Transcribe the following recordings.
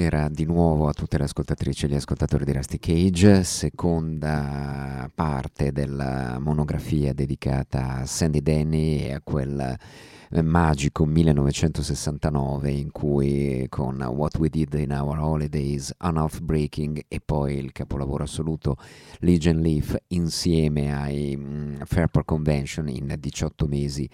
Buonasera di nuovo a tutte le ascoltatrici e gli ascoltatori di Rusty Cage, seconda parte della monografia dedicata a Sandy Denny e a quel magico 1969 in cui con What We Did in Our Holidays, On Breaking e poi il capolavoro assoluto Legion Leaf insieme ai um, Fairport Convention in 18 mesi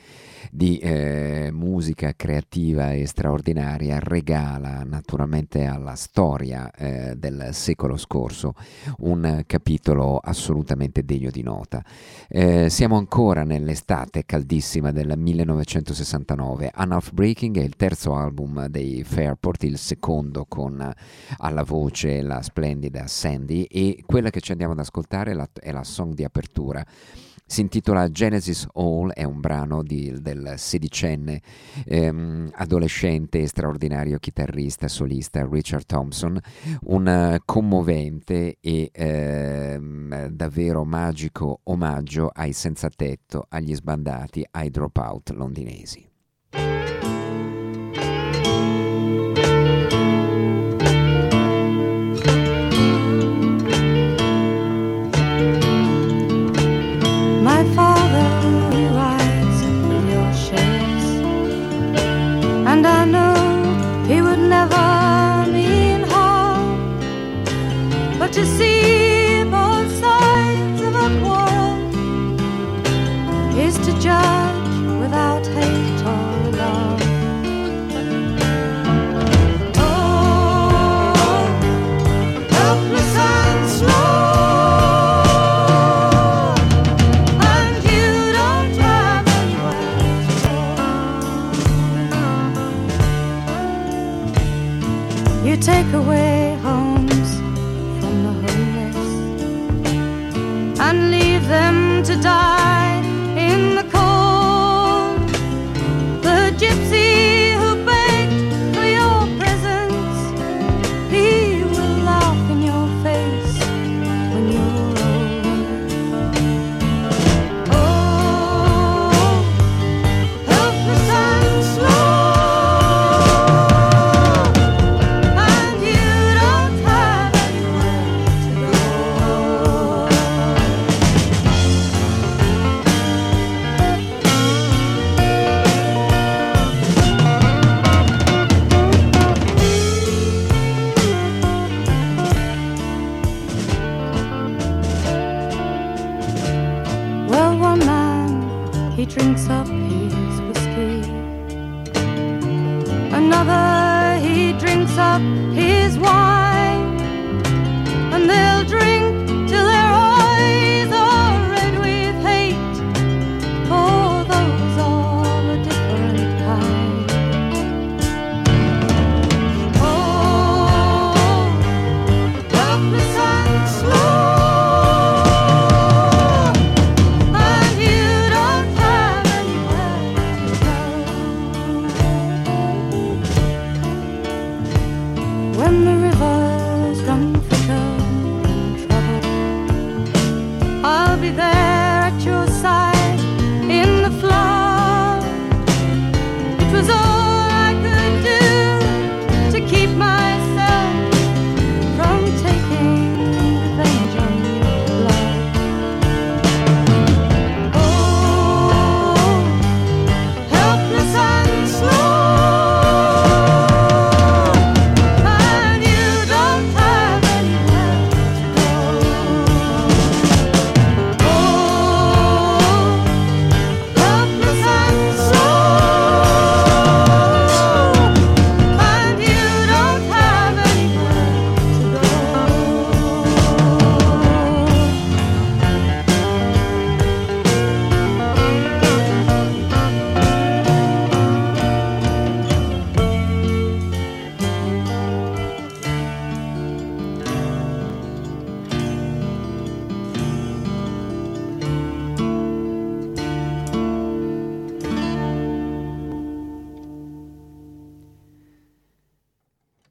di eh, musica creativa e straordinaria regala naturalmente alla storia eh, del secolo scorso un capitolo assolutamente degno di nota. Eh, siamo ancora nell'estate caldissima del 1969 69. Enough Breaking è il terzo album dei Fairport, il secondo con alla voce la splendida Sandy e quella che ci andiamo ad ascoltare è la, è la song di apertura si intitola Genesis Hall, è un brano di, del sedicenne ehm, adolescente e straordinario chitarrista solista Richard Thompson, un commovente e ehm, davvero magico omaggio ai senza tetto, agli sbandati, ai dropout londinesi. To see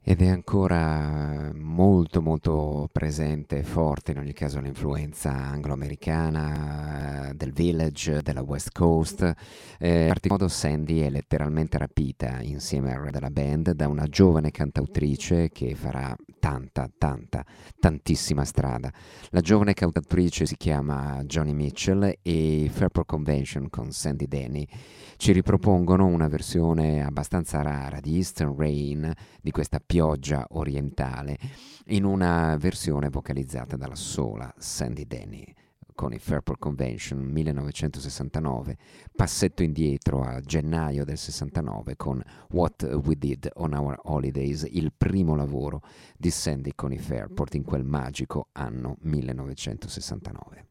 ed è ancora molto molto presente e forte in ogni caso l'influenza anglo-americana del village, della west coast. Eh, in particolar modo Sandy è letteralmente rapita insieme al re della band da una giovane cantautrice che farà tanta tanta tantissima strada. La giovane cantautrice si chiama Johnny Mitchell e Fairport Convention con Sandy Denny ci ripropongono una versione abbastanza rara di Eastern Rain di questa pioggia orientale in una versione vocalizzata dalla sola Sandy Denny con il Fairport Convention 1969, passetto indietro a gennaio del 69 con What We Did on Our Holidays, il primo lavoro di Sandy con i Fairport in quel magico anno 1969.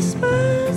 whisper.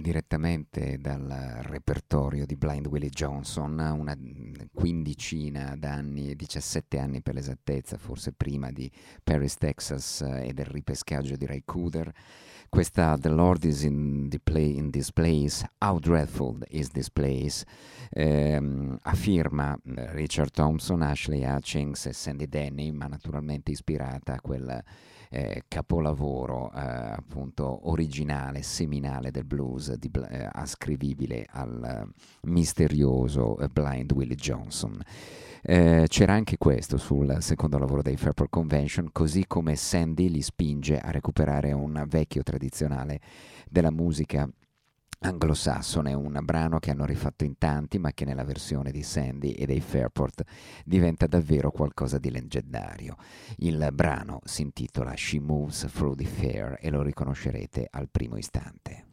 Direttamente dal repertorio di Blind Willie Johnson, una quindicina d'anni, 17 anni per l'esattezza, forse prima di Paris, Texas e del ripescaggio di Ray Cooder. Questa The Lord is in, play, in this place, How Dreadful is this place, ehm, affirma Richard Thompson, Ashley Hutchings e Sandy Denny, ma naturalmente ispirata a quel eh, capolavoro eh, appunto originale, seminale del blues, di, eh, ascrivibile al misterioso eh, Blind Willie Johnson. Eh, c'era anche questo sul secondo lavoro dei Fairport Convention, così come Sandy li spinge a recuperare un vecchio tradizionale della musica anglosassone, un brano che hanno rifatto in tanti, ma che nella versione di Sandy e dei Fairport diventa davvero qualcosa di leggendario. Il brano si intitola She Moves Through the Fair e lo riconoscerete al primo istante.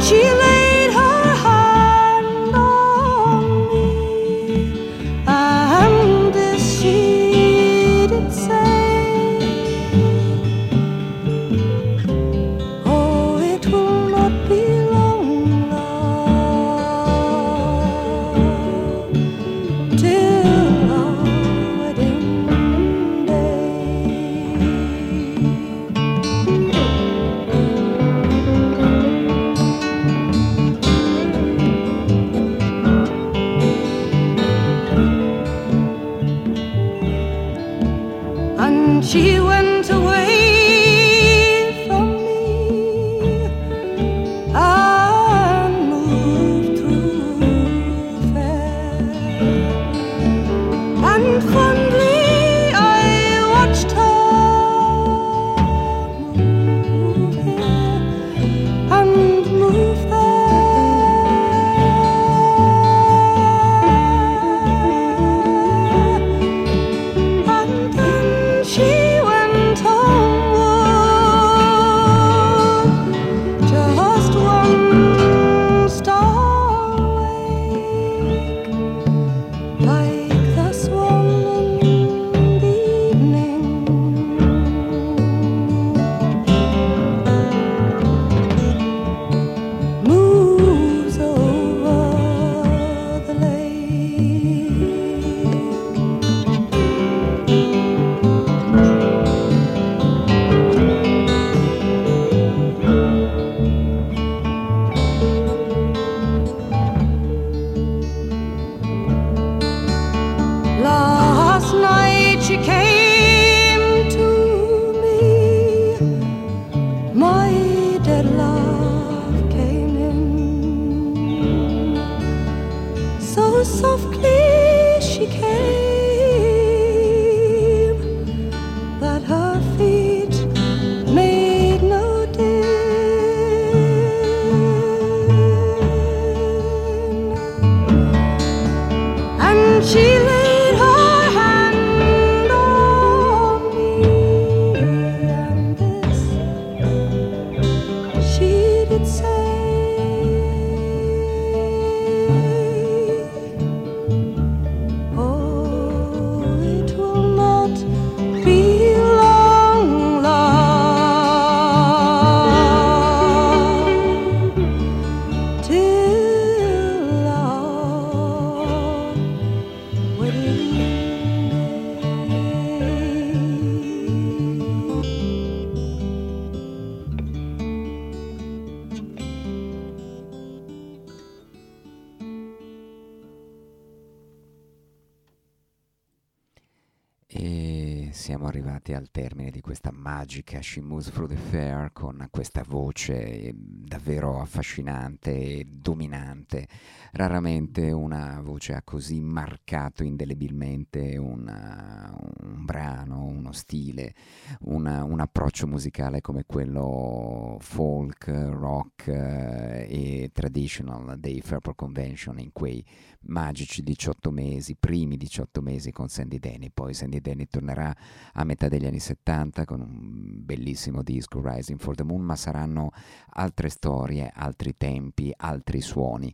she magica She Moves Through the Fair con questa voce davvero affascinante e dominante. Raramente una voce ha così marcato indelebilmente una, un brano, uno stile, una, un approccio musicale come quello folk, rock eh, e traditional dei Fairport Convention in quei magici 18 mesi, primi 18 mesi con Sandy Denny, poi Sandy Denny tornerà a metà degli anni 70 con un bellissimo disco Rising for the Moon, ma saranno altre storie, altri tempi, altri suoni.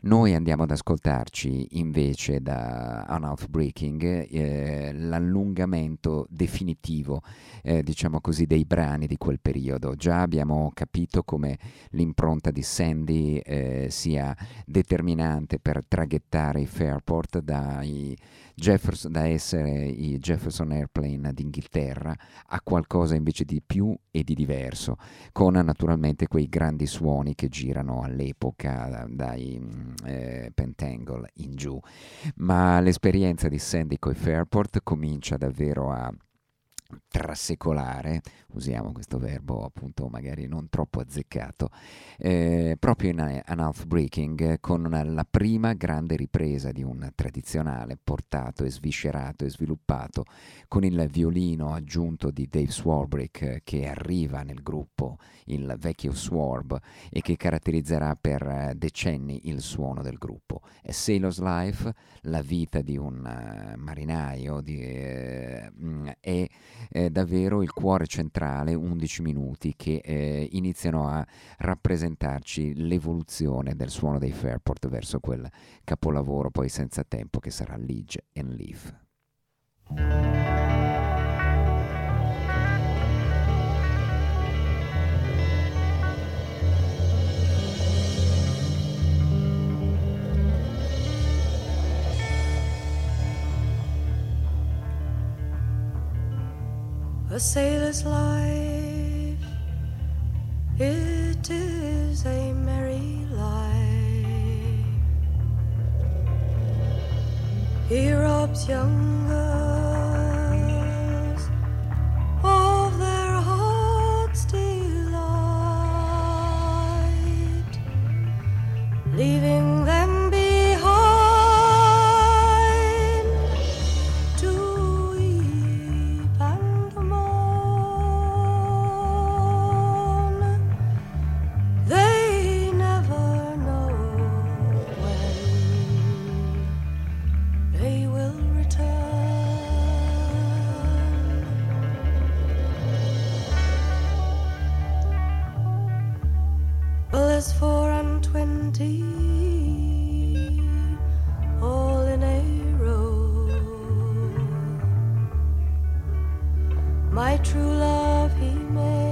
Noi andiamo ad ascoltarci invece da Unout Breaking eh, l'allungamento definitivo, eh, diciamo così, dei brani di quel periodo. Già abbiamo capito come l'impronta di Sandy eh, sia determinante per traghettare i Fairport dai Jefferson, da essere i Jefferson Airplane d'Inghilterra a qualcosa invece di più e di diverso, con naturalmente quei grandi suoni che girano all'epoca dai mm, eh, Pentangle in giù. Ma l'esperienza di Sandy Coy Fairport comincia davvero a trasecolare, usiamo questo verbo appunto magari non troppo azzeccato, eh, proprio in An Breaking con una, la prima grande ripresa di un tradizionale portato e sviscerato e sviluppato con il violino aggiunto di Dave Swarbrick che arriva nel gruppo, il vecchio Swarb e che caratterizzerà per decenni il suono del gruppo. È Sailor's Life, la vita di un uh, marinaio, di, eh, è eh, davvero il cuore centrale, 11 minuti, che eh, iniziano a rappresentarci l'evoluzione del suono dei Fairport verso quel capolavoro poi senza tempo che sarà Lige and Leaf. A sailor's life, it is a merry life. He robs young girls of their heart's delight, leaving them There's four and twenty, all in a row. My true love, he makes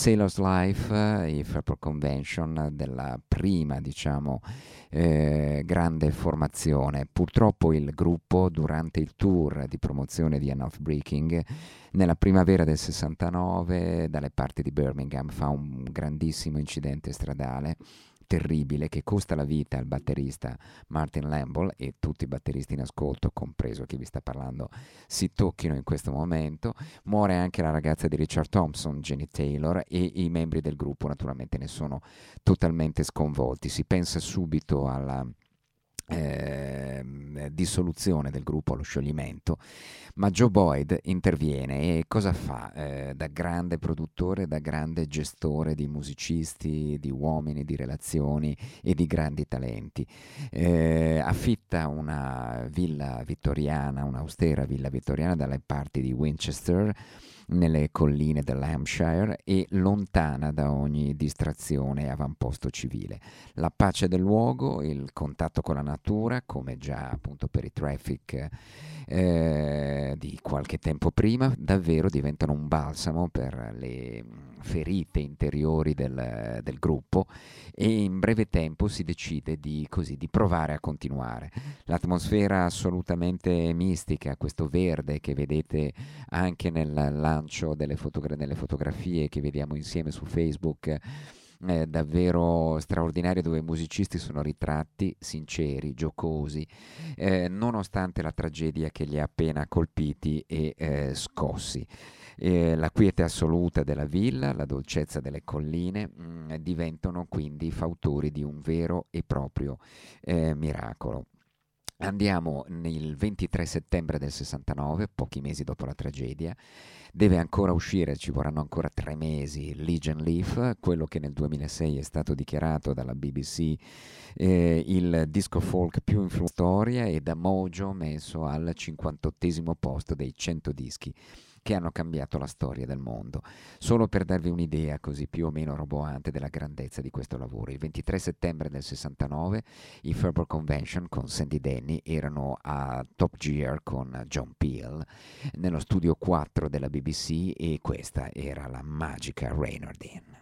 Sailor's Life, i Fairport Convention della prima, diciamo, eh, grande formazione. Purtroppo il gruppo, durante il tour di promozione di Enough Breaking, nella primavera del 69, dalle parti di Birmingham, fa un grandissimo incidente stradale terribile che costa la vita al batterista Martin Lamble e tutti i batteristi in ascolto, compreso chi vi sta parlando, si tocchino in questo momento. Muore anche la ragazza di Richard Thompson, Jenny Taylor, e i membri del gruppo naturalmente ne sono totalmente sconvolti. Si pensa subito alla eh, dissoluzione del gruppo, allo scioglimento, ma Joe Boyd interviene e cosa fa? Eh, da grande produttore, da grande gestore di musicisti, di uomini, di relazioni e di grandi talenti. Eh, affitta una villa vittoriana, un'austera villa vittoriana dalle parti di Winchester nelle colline dell'Hampshire e lontana da ogni distrazione e avamposto civile. La pace del luogo, il contatto con la natura, come già appunto per i traffic eh, di qualche tempo prima, davvero diventano un balsamo per le ferite interiori del, del gruppo e in breve tempo si decide di, così, di provare a continuare. L'atmosfera assolutamente mistica, questo verde che vedete anche nel lancio delle fotogra- nelle fotografie che vediamo insieme su Facebook, eh, davvero straordinario dove i musicisti sono ritratti sinceri, giocosi, eh, nonostante la tragedia che li ha appena colpiti e eh, scossi. la quiete assoluta della villa, la dolcezza delle colline mh, mm, diventano quindi fautori di un vero e proprio eh, miracolo. Andiamo nel 23 settembre del 69, pochi mesi dopo la tragedia. Deve ancora uscire, ci vorranno ancora tre mesi, Legion Leaf, quello che nel 2006 è stato dichiarato dalla BBC eh, il disco folk più influente storia e da Mojo messo al 58 posto dei 100 dischi che hanno cambiato la storia del mondo. Solo per darvi un'idea così più o meno roboante della grandezza di questo lavoro, il 23 settembre del 69 i Fairport Convention con Sandy Denny erano a Top Gear con John Peel nello studio 4 della BBC e questa era la magica Reynardine.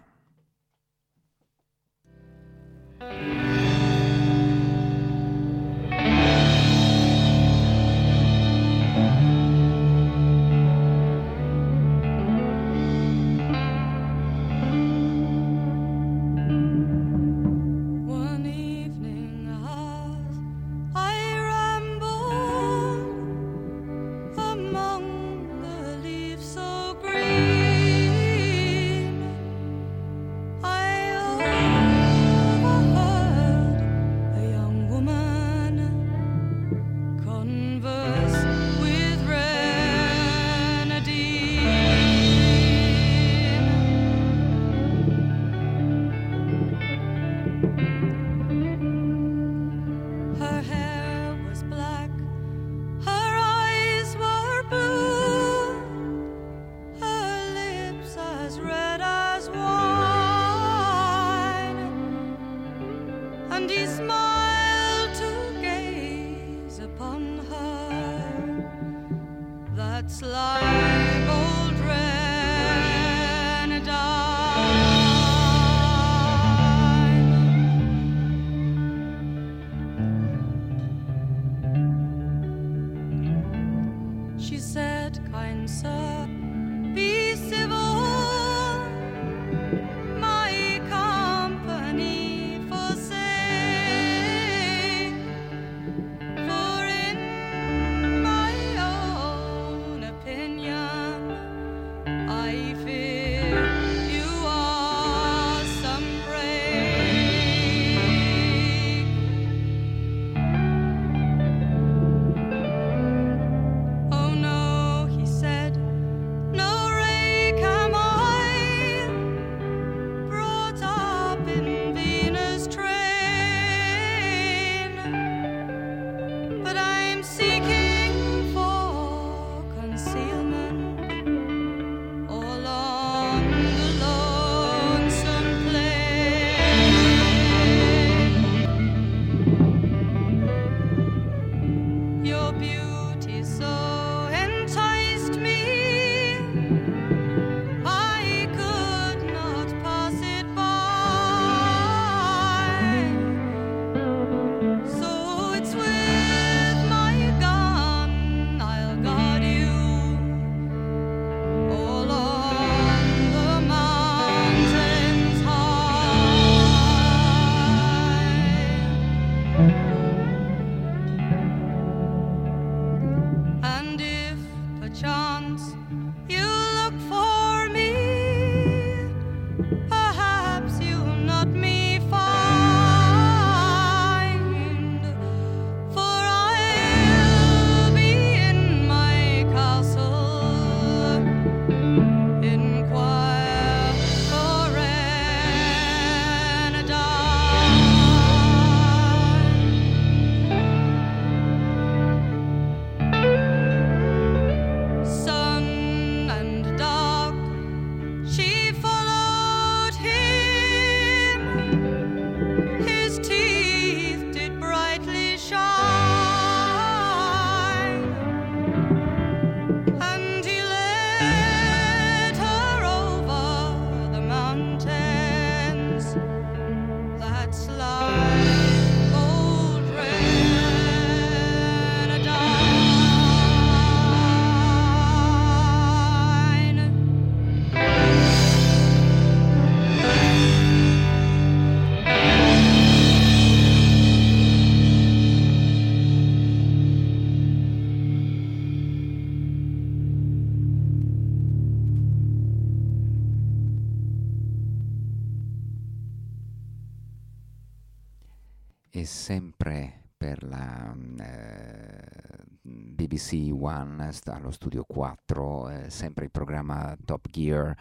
BBC One, allo studio 4, eh, sempre il programma Top Gear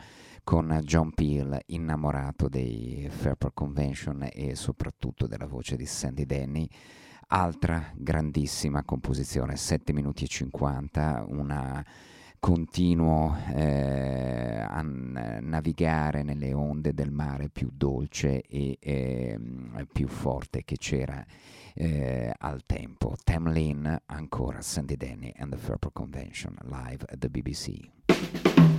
con John Peel, innamorato dei Fairport Convention e soprattutto della voce di Sandy Denny. Altra grandissima composizione, 7 minuti e 50, una continuo eh, a navigare nelle onde del mare più dolce e eh, più forte che c'era eh, al tempo. Tamlin, ancora Sandy Denny and the Fairport Convention, live at the BBC.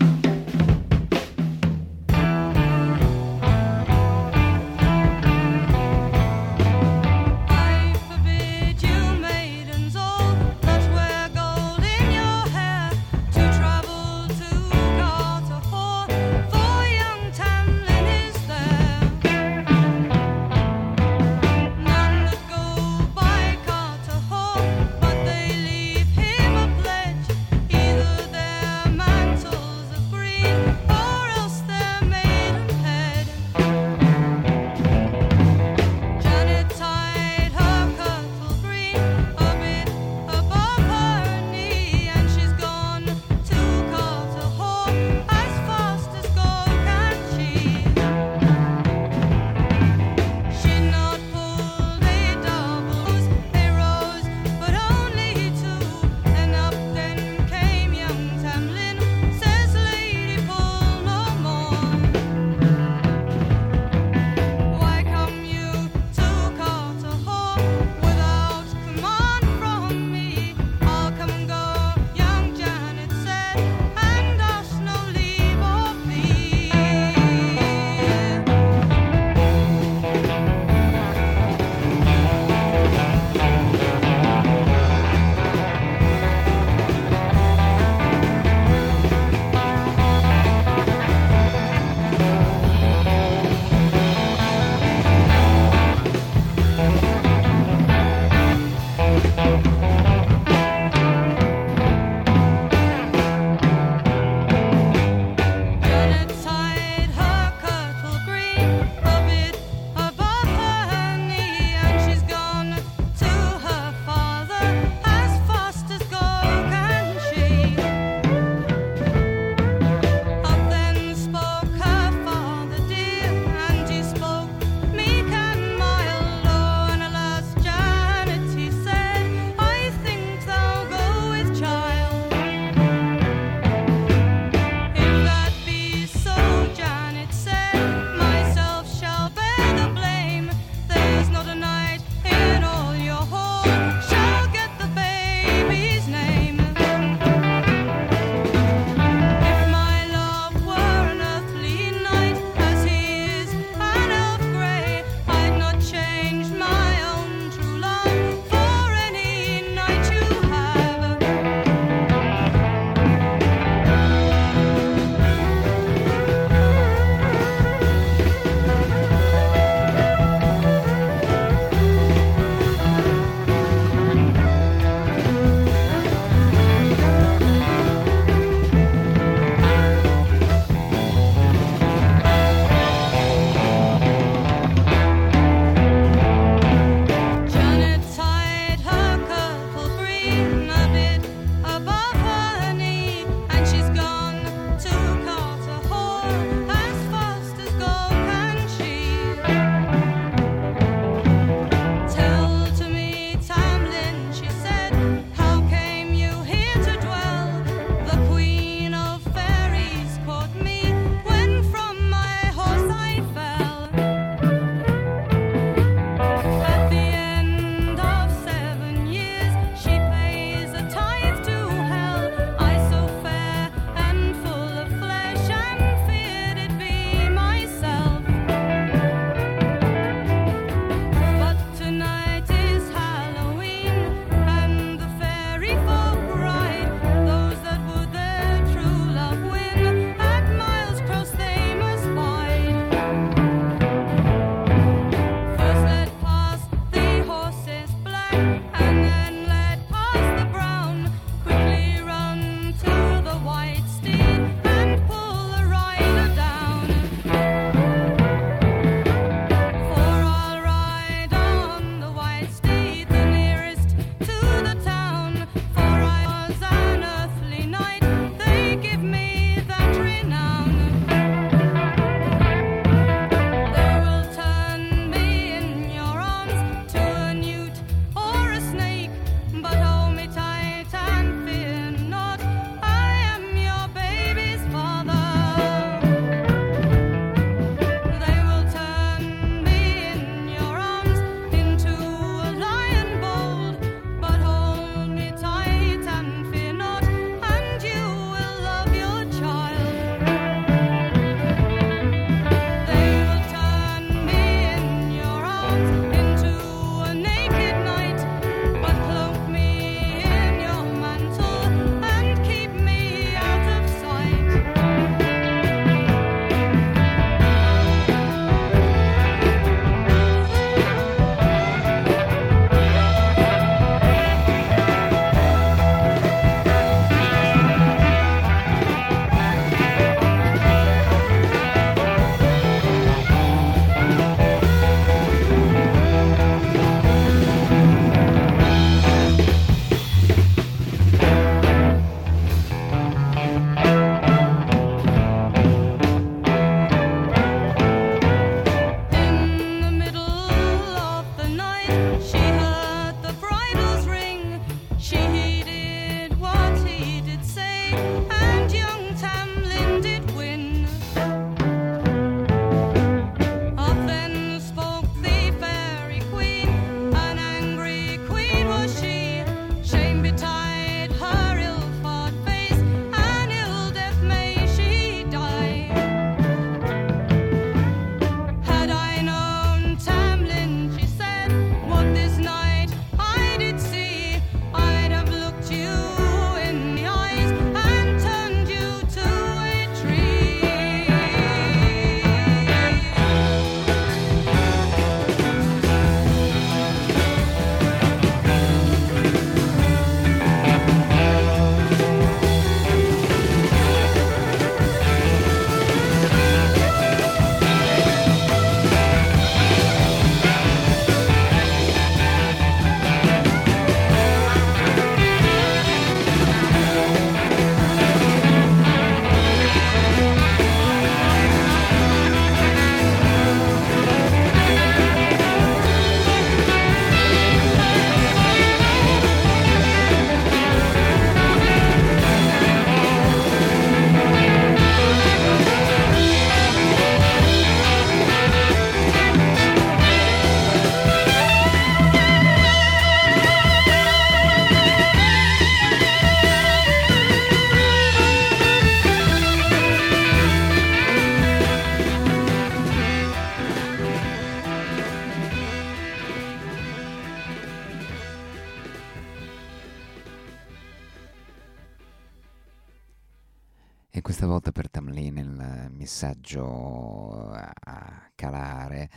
Messaggio a calare,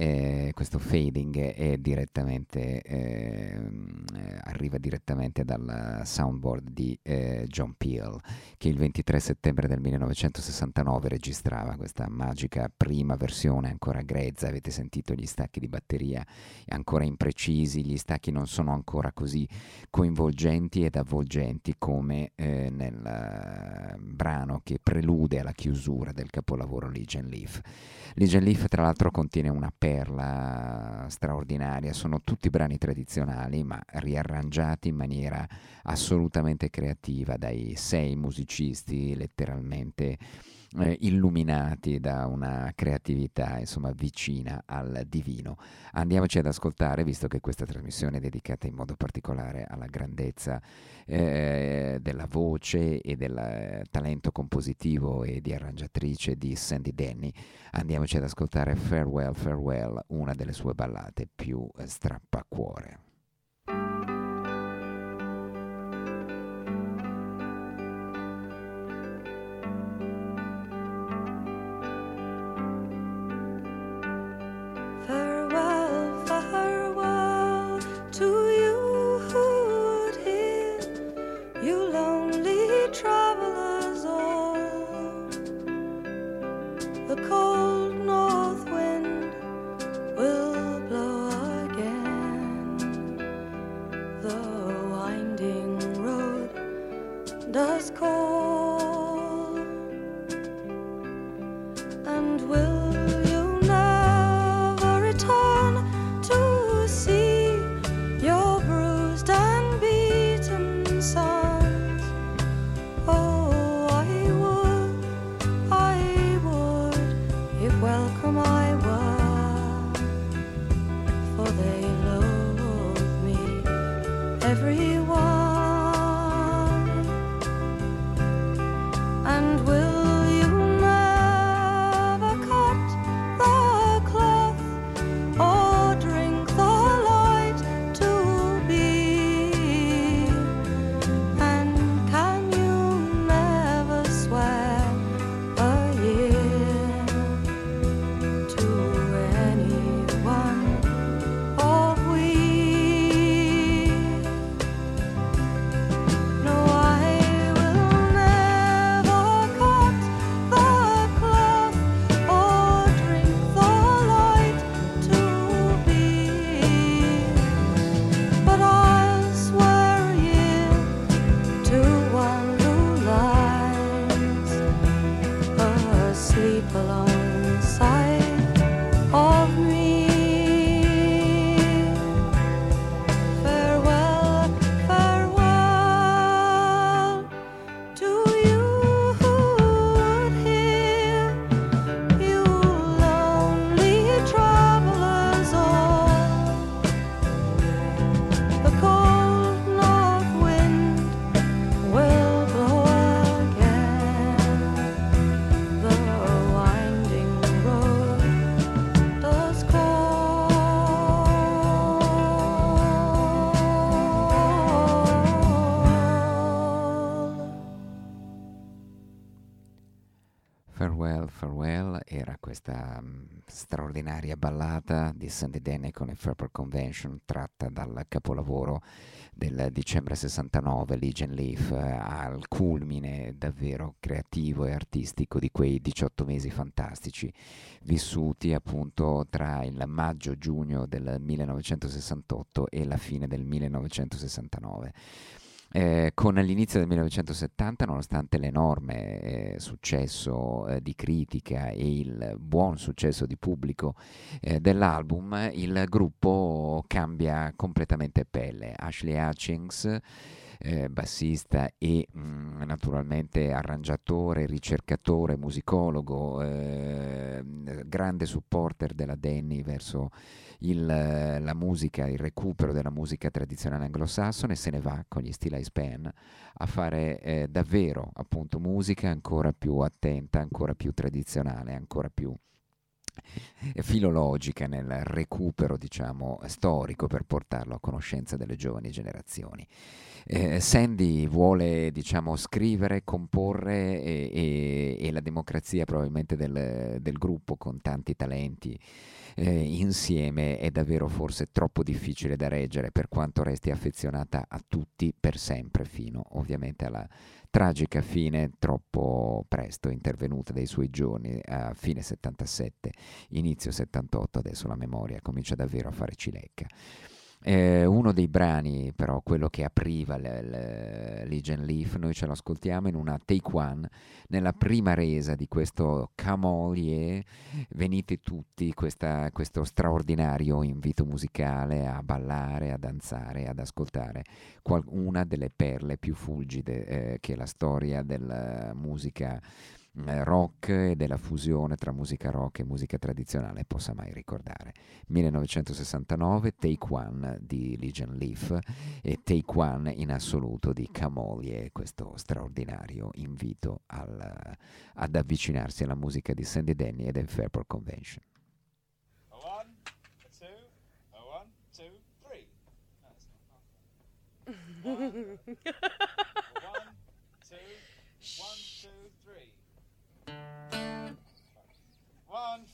eh, questo fading è direttamente, eh, arriva direttamente dal soundboard di eh, John Peel, che il 23 settembre del 1969 registrava questa magica prima versione ancora grezza, avete sentito gli stacchi di batteria ancora imprecisi, gli stacchi non sono ancora così coinvolgenti ed avvolgenti come eh, nel uh, brano che prelude alla chiusura del capolavoro Legion Leaf. Legion Leaf tra l'altro contiene una perla straordinaria, sono tutti brani tradizionali ma riarrangiati in maniera assolutamente creativa dai sei musicisti letteralmente eh, illuminati da una creatività insomma vicina al divino. Andiamoci ad ascoltare, visto che questa trasmissione è dedicata in modo particolare alla grandezza eh, della voce e del eh, talento compositivo e di arrangiatrice di Sandy Denny, andiamoci ad ascoltare Farewell, Farewell, una delle sue ballate più eh, strappacuore. Questa di Sandy Denny con il Fairport Convention tratta dal capolavoro del dicembre 69, Legion Leaf, eh, al culmine davvero creativo e artistico di quei 18 mesi fantastici vissuti appunto tra il maggio-giugno del 1968 e la fine del 1969. Eh, con l'inizio del 1970, nonostante l'enorme eh, successo eh, di critica e il buon successo di pubblico eh, dell'album, il gruppo cambia completamente pelle. Ashley Hutchings eh, bassista e mh, mm, naturalmente arrangiatore, ricercatore, musicologo, eh, grande supporter della Danny verso il, la musica, il recupero della musica tradizionale anglosassone, se ne va con gli Steel Ice Pen a fare eh, davvero appunto musica ancora più attenta, ancora più tradizionale, ancora più filologica nel recupero diciamo, storico per portarlo a conoscenza delle giovani generazioni. Eh, Sandy vuole diciamo, scrivere, comporre e, e, e, la democrazia probabilmente del, del gruppo con tanti talenti eh, insieme è davvero forse troppo difficile da reggere per quanto resti affezionata a tutti per sempre fino ovviamente alla tragica fine troppo presto intervenuta dai suoi giorni a fine 77, inizio 78, adesso la memoria comincia davvero a fare cilecca. Eh, uno dei brani, però, quello che apriva Legion Leaf, noi ce lo ascoltiamo in una take one, nella prima resa di questo Camolier, venite tutti, questa, questo straordinario invito musicale a ballare, a danzare, ad ascoltare qual- una delle perle più fulgide eh, che la storia della musica rock e della fusione tra musica rock e musica tradizionale possa mai ricordare. 1969, Take One di Legion Leaf e Take One in assoluto di Camolie, questo straordinario invito al, ad avvicinarsi alla musica di Sandy Denny e del Fairport Convention. One, two, one, two, three. one, two, One,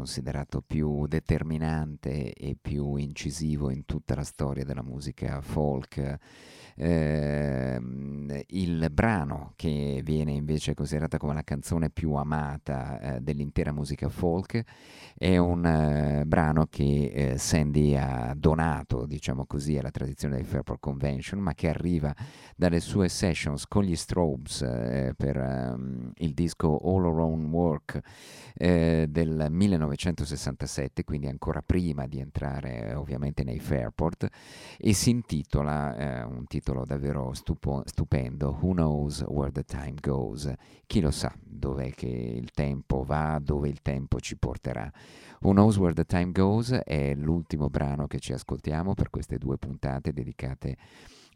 considerato più determinante e più incisivo in tutta la storia della musica folk, eh, il brano che viene invece considerata come la canzone più amata eh, dell'intera musica folk è un eh, brano che eh, Sandy ha donato, diciamo così, alla tradizione del Fairport Convention, ma che arriva dalle sue sessions con gli Strobes eh, per um, il disco All Our Own Work eh, del 1967, quindi ancora prima di entrare ovviamente nei Fairport, e si intitola, un titolo davvero stupo- stupendo, Who Knows Where the Time Goes? Chi lo sa dov'è che il tempo va, dove il tempo ci porterà. Who Knows Where the Time Goes è l'ultimo brano che ci ascoltiamo per queste due puntate dedicate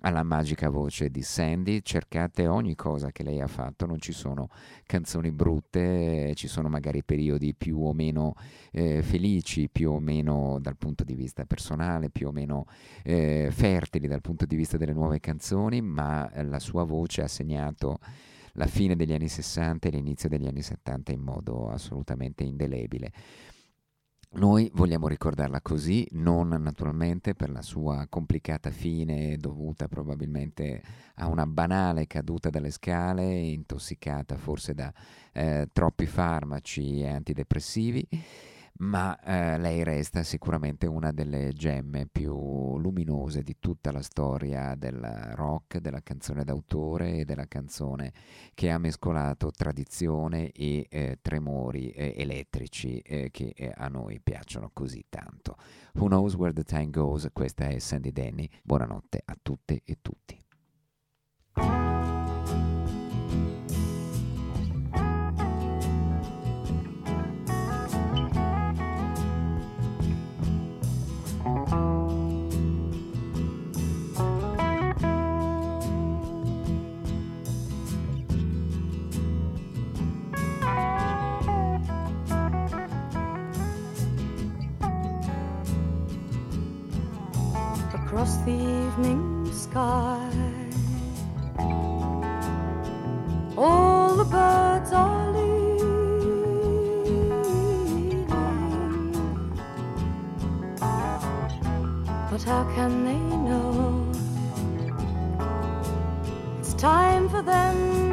alla magica voce di Sandy, cercate ogni cosa che lei ha fatto, non ci sono canzoni brutte, ci sono magari periodi più o meno eh, felici, più o meno dal punto di vista personale, più o meno eh, fertili dal punto di vista delle nuove canzoni, ma la sua voce ha segnato la fine degli anni 60 e l'inizio degli anni 70 in modo assolutamente indelebile. Noi vogliamo ricordarla così, non naturalmente per la sua complicata fine dovuta probabilmente a una banale caduta dalle scale, intossicata forse da eh, troppi farmaci e antidepressivi ma eh, lei resta sicuramente una delle gemme più luminose di tutta la storia del rock, della canzone d'autore e della canzone che ha mescolato tradizione e eh, tremori eh, elettrici eh, che eh, a noi piacciono così tanto. Who knows where the time goes? Questa è Sandy Denny. Buonanotte a tutte e tutti. Sky. All the birds are leaving, but how can they know it's time for them